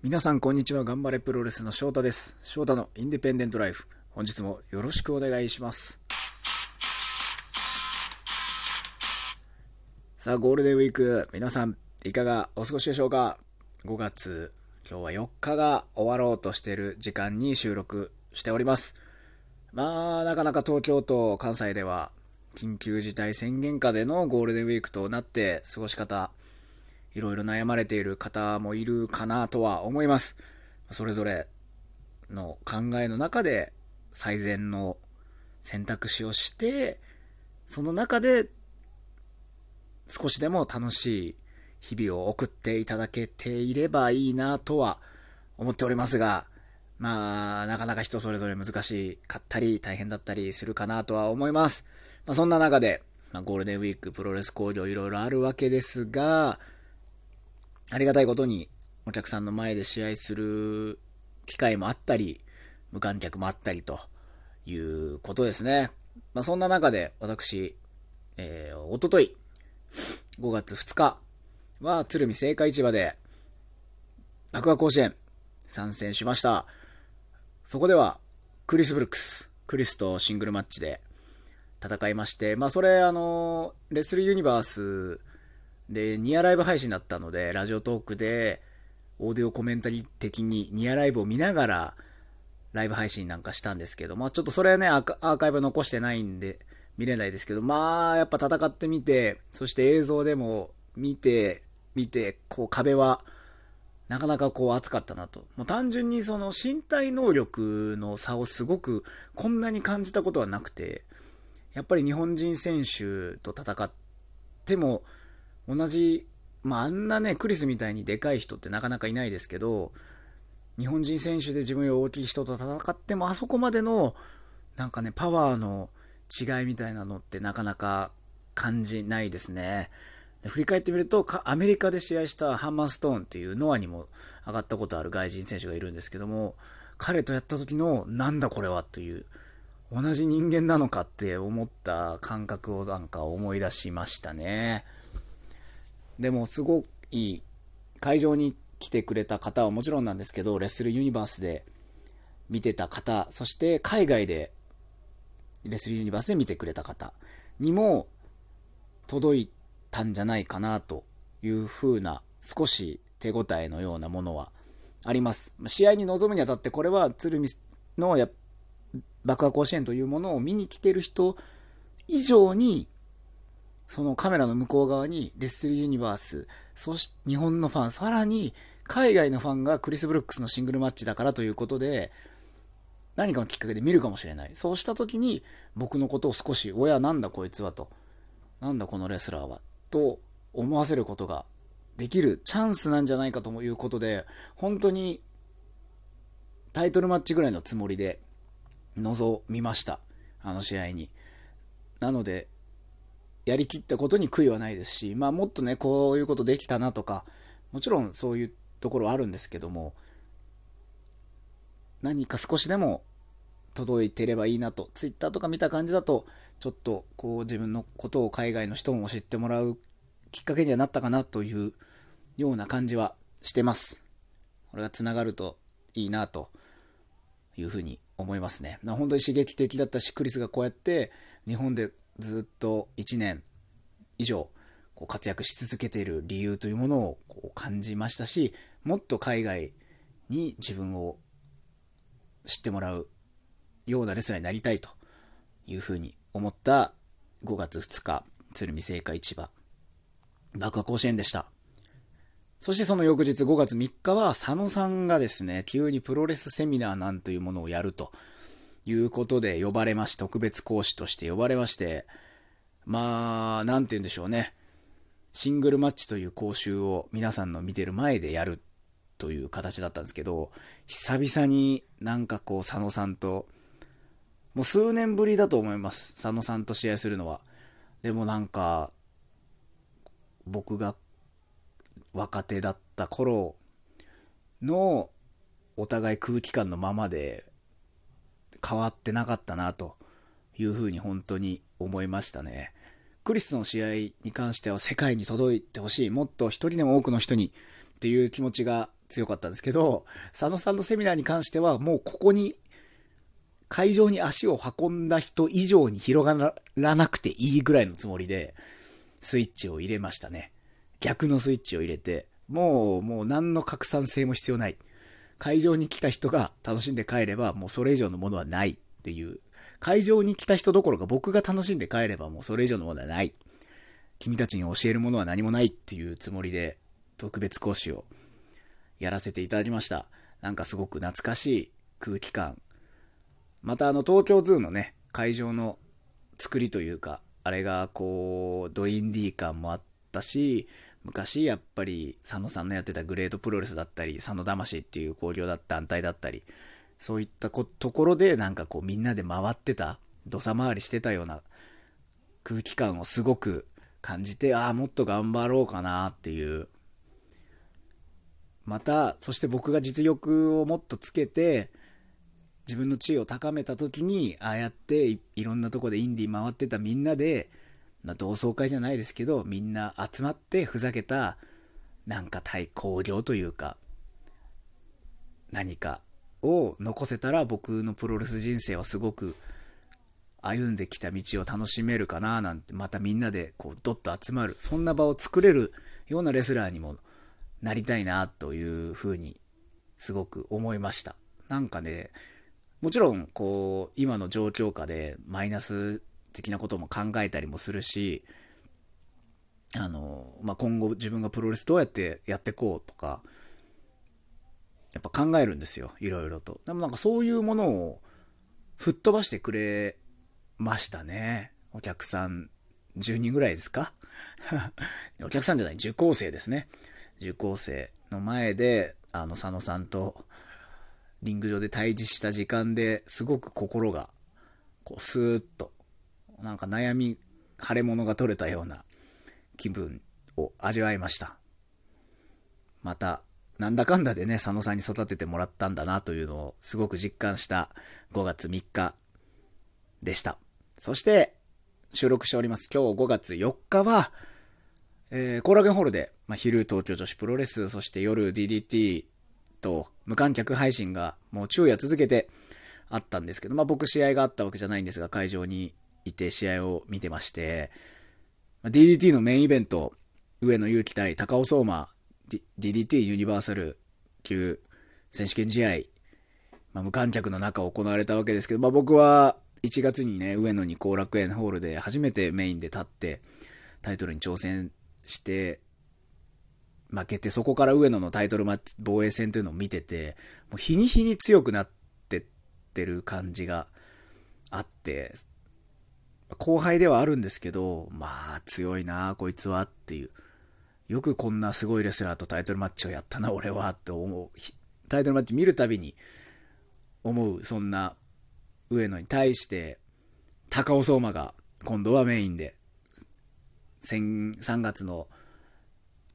皆さんこんにちは。頑張れプロレスの翔太です。翔太のインディペンデントライフ。本日もよろしくお願いします。さあゴールデンウィーク皆さんいかがお過ごしでしょうか？5月今日は4日が終わろうとしている時間に収録しております。まあなかなか東京都関西では緊急事態宣言下でのゴールデンウィークとなって過ごし方いろいろ悩まれている方もいるかなとは思います。それぞれの考えの中で最善の選択肢をして、その中で少しでも楽しい日々を送っていただけていればいいなとは思っておりますが、まあ、なかなか人それぞれ難しかったり大変だったりするかなとは思います。まあ、そんな中で、まあ、ゴールデンウィークプロレス工業いろいろあるわけですが、ありがたいことにお客さんの前で試合する機会もあったり、無観客もあったりということですね。まあ、そんな中で私、えー、おととい、5月2日は鶴見青果市場で、爆破甲子園参戦しました。そこでは、クリス・ブルックス、クリスとシングルマッチで戦いまして、まあそれあの、レスルユニバースで、ニアライブ配信だったので、ラジオトークで、オーディオコメンタリー的にニアライブを見ながら、ライブ配信なんかしたんですけど、まあちょっとそれはね、アーカイブ残してないんで、見れないですけど、まあやっぱ戦ってみて、そして映像でも見て、見て、こう壁は、なかなかこう熱かったなと。もう単純にその身体能力の差をすごくこんなに感じたことはなくて、やっぱり日本人選手と戦っても、同じ、まあ、あんなね、クリスみたいにでかい人ってなかなかいないですけど、日本人選手で自分より大きい人と戦っても、あそこまでの、なんかね、パワーの違いみたいなのってなかなか感じないですね。で振り返ってみると、アメリカで試合したハンマーストーンっていうノアにも上がったことある外人選手がいるんですけども、彼とやった時の、なんだこれはという、同じ人間なのかって思った感覚をなんか思い出しましたね。でもすごい会場に来てくれた方はもちろんなんですけど、レッスルユニバースで見てた方、そして海外でレスルユニバースで見てくれた方にも届いたんじゃないかなという風な少し手応えのようなものはあります。試合に臨むにあたってこれは鶴見のや爆破甲子園というものを見に来てる人以上にそのカメラの向こう側にレッスルユニバース、そして日本のファン、さらに海外のファンがクリス・ブルックスのシングルマッチだからということで、何かのきっかけで見るかもしれない。そうした時に僕のことを少し、親なんだこいつはと、なんだこのレスラーは、と思わせることができるチャンスなんじゃないかということで、本当にタイトルマッチぐらいのつもりで臨みました。あの試合に。なので、やりきったことに悔いはないですし、まあもっとね、こういうことできたなとか、もちろんそういうところはあるんですけども、何か少しでも届いてればいいなと、Twitter とか見た感じだと、ちょっとこう自分のことを海外の人も知ってもらうきっかけにはなったかなというような感じはしてます。これが繋がるといいなというふうに思いますね。本当に刺激的だったし、クリスがこうやって日本でずっと1年以上こう活躍し続けている理由というものをこう感じましたし、もっと海外に自分を知ってもらうようなレスラーになりたいというふうに思った5月2日、鶴見青果市場、爆破甲子園でした。そしてその翌日5月3日は佐野さんがですね、急にプロレスセミナーなんというものをやるということで呼ばれまして、特別講師として呼ばれまして、まあ、なんて言うんでしょうね。シングルマッチという講習を皆さんの見てる前でやるという形だったんですけど、久々になんかこう佐野さんと、もう数年ぶりだと思います。佐野さんと試合するのは。でもなんか、僕が若手だった頃のお互い空気感のままで変わってなかったなというふうに本当に思いましたね。クリスの試合に関しては世界に届いてほしい。もっと一人でも多くの人にっていう気持ちが強かったんですけど、佐野さんのセミナーに関してはもうここに会場に足を運んだ人以上に広がらなくていいぐらいのつもりで、スイッチを入れましたね。逆のスイッチを入れて、もう、もう何の拡散性も必要ない。会場に来た人が楽しんで帰れば、もうそれ以上のものはないっていう。会場に来た人どころか僕が楽しんで帰ればもうそれ以上のものはない。君たちに教えるものは何もないっていうつもりで特別講師をやらせていただきました。なんかすごく懐かしい空気感。またあの東京ズーのね、会場の作りというか、あれがこう、ドインディー感もあったし、昔やっぱり佐野さんのやってたグレートプロレスだったり、佐野魂っていう工業だった団体だったり、そういったところでなんかこうみんなで回ってた、土佐回りしてたような空気感をすごく感じて、ああ、もっと頑張ろうかなっていう。また、そして僕が実力をもっとつけて、自分の地位を高めた時に、ああやっていろんなとこでインディー回ってたみんなで、ま同窓会じゃないですけど、みんな集まってふざけた、なんか対抗業というか、何かを残せたら僕のプロレス人生はすごく歩んできた道を楽しめるかななんて、またみんなでこうドッと集まる、そんな場を作れるようなレスラーにもなりたいなというふうにすごく思いました。なんかね、もちろん、こう、今の状況下でマイナス的なことも考えたりもするし、あの、まあ、今後自分がプロレスどうやってやってこうとか、やっぱ考えるんですよ。いろいろと。でもなんかそういうものを吹っ飛ばしてくれましたね。お客さん10人ぐらいですか？お客さんじゃない、受講生ですね。受講生の前で、あの、佐野さんとリング上で対峙した時間ですごく心が、こう、スーッと、なんか悩み、腫れ物が取れたような気分を味わいました。また、なんだかんだでね、佐野さんに育ててもらったんだなというのをすごく実感した5月3日でした。そして、収録しております。今日5月4日は、えー、コーラゲンホールで、まあ、昼東京女子プロレス、そして夜 DDT と無観客配信がもう昼夜続けてあったんですけど、まあ僕試合があったわけじゃないんですが、会場にいて試合を見てまして、DDT のメインイベント、上野祐希対高尾相馬、D、DDT ユニバーサル級選手権試合、まあ、無観客の中行われたわけですけど、まあ僕は1月にね、上野に後楽園ホールで初めてメインで立って、タイトルに挑戦して、負けて、そこから上野のタイトルマッチ、防衛戦というのを見てて、もう日に日に強くなってってる感じがあって、後輩ではあるんですけど、まあ強いなこいつはっていう。よくこんなすごいレスラーとタイトルマッチをやったな、俺はって思う。タイトルマッチ見るたびに思う、そんな上野に対して、高尾相馬が今度はメインで、3月の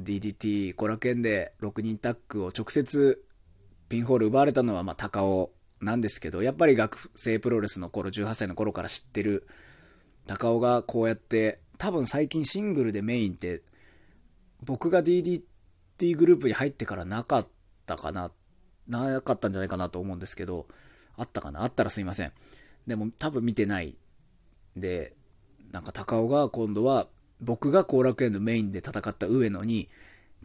DDT 後楽園で6人タッグを直接ピンホール奪われたのはまあ高尾なんですけど、やっぱり学生プロレスの頃、18歳の頃から知ってる高尾がこうやって、多分最近シングルでメインって、僕が DDT グループに入ってからなかったかな、なかったんじゃないかなと思うんですけど、あったかな？あったらすいません。でも多分見てない。で、なんか高尾が今度は僕が後楽園のメインで戦った上野に、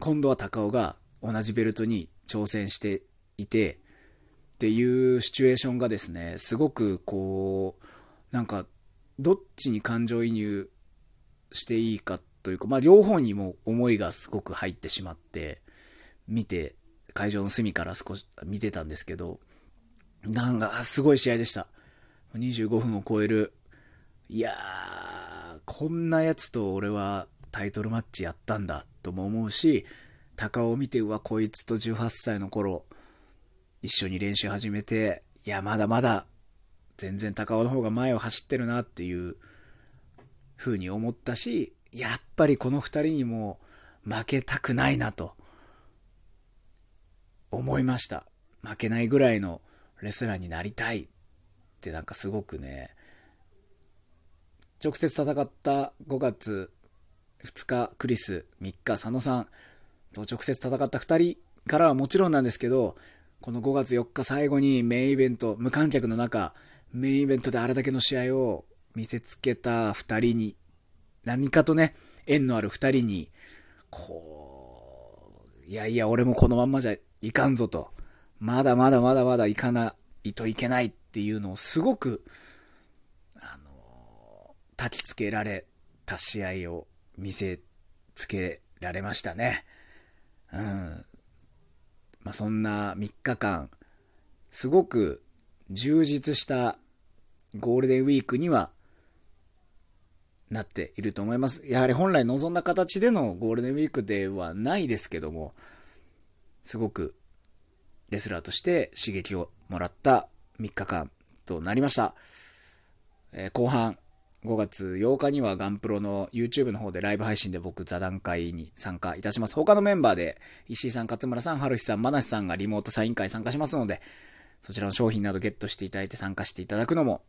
今度は高尾が同じベルトに挑戦していて、っていうシチュエーションがですね、すごくこう、なんか、どっちに感情移入していいかというか、まあ両方にも思いがすごく入ってしまって、見て、会場の隅から少し見てたんですけど、なんかすごい試合でした。25分を超える。いやー、こんなやつと俺はタイトルマッチやったんだとも思うし、高尾を見て、うわ、こいつと18歳の頃、一緒に練習始めて、いや、まだまだ、全然高尾の方が前を走ってるなっていう風に思ったし、やっぱりこの二人にも負けたくないなと思いました。負けないぐらいのレスラーになりたいってなんかすごくね、直接戦った5月2日クリス、3日佐野さんと直接戦った2人からはもちろんなんですけど、この5月4日最後にメインイベント、無観客の中、メインイベントであれだけの試合を見せつけた2人に、何かとね、縁のある2人に、こう、いやいや、俺もこのまんまじゃいかんぞと、まだまだまだまだいかないといけないっていうのをすごく、あの、焚きつけられた試合を見せつけられましたね。うん。まあ、そんな3日間、すごく充実したゴールデンウィークにはなっていると思います。やはり本来望んだ形でのゴールデンウィークではないですけども、すごくレスラーとして刺激をもらった3日間となりました。えー、後半、5月8日にはガンプロの YouTube の方でライブ配信で僕座談会に参加いたします。他のメンバーで石井さん、勝村さん、春日さん、真梨さんがリモートサイン会参加しますので、そちらの商品などゲットしていただいて参加していただくのも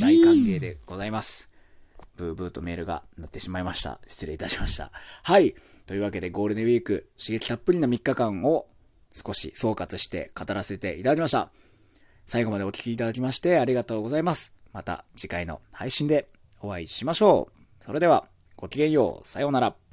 大歓迎でございます。ブーブーとメールが鳴ってしまいました。失礼いたしました。はい。というわけでゴールデンウィーク刺激たっぷりな3日間を少し総括して語らせていただきました。最後までお聴きいただきましてありがとうございます。また次回の配信でお会いしましょう。それでは、ごきげんよう。さようなら。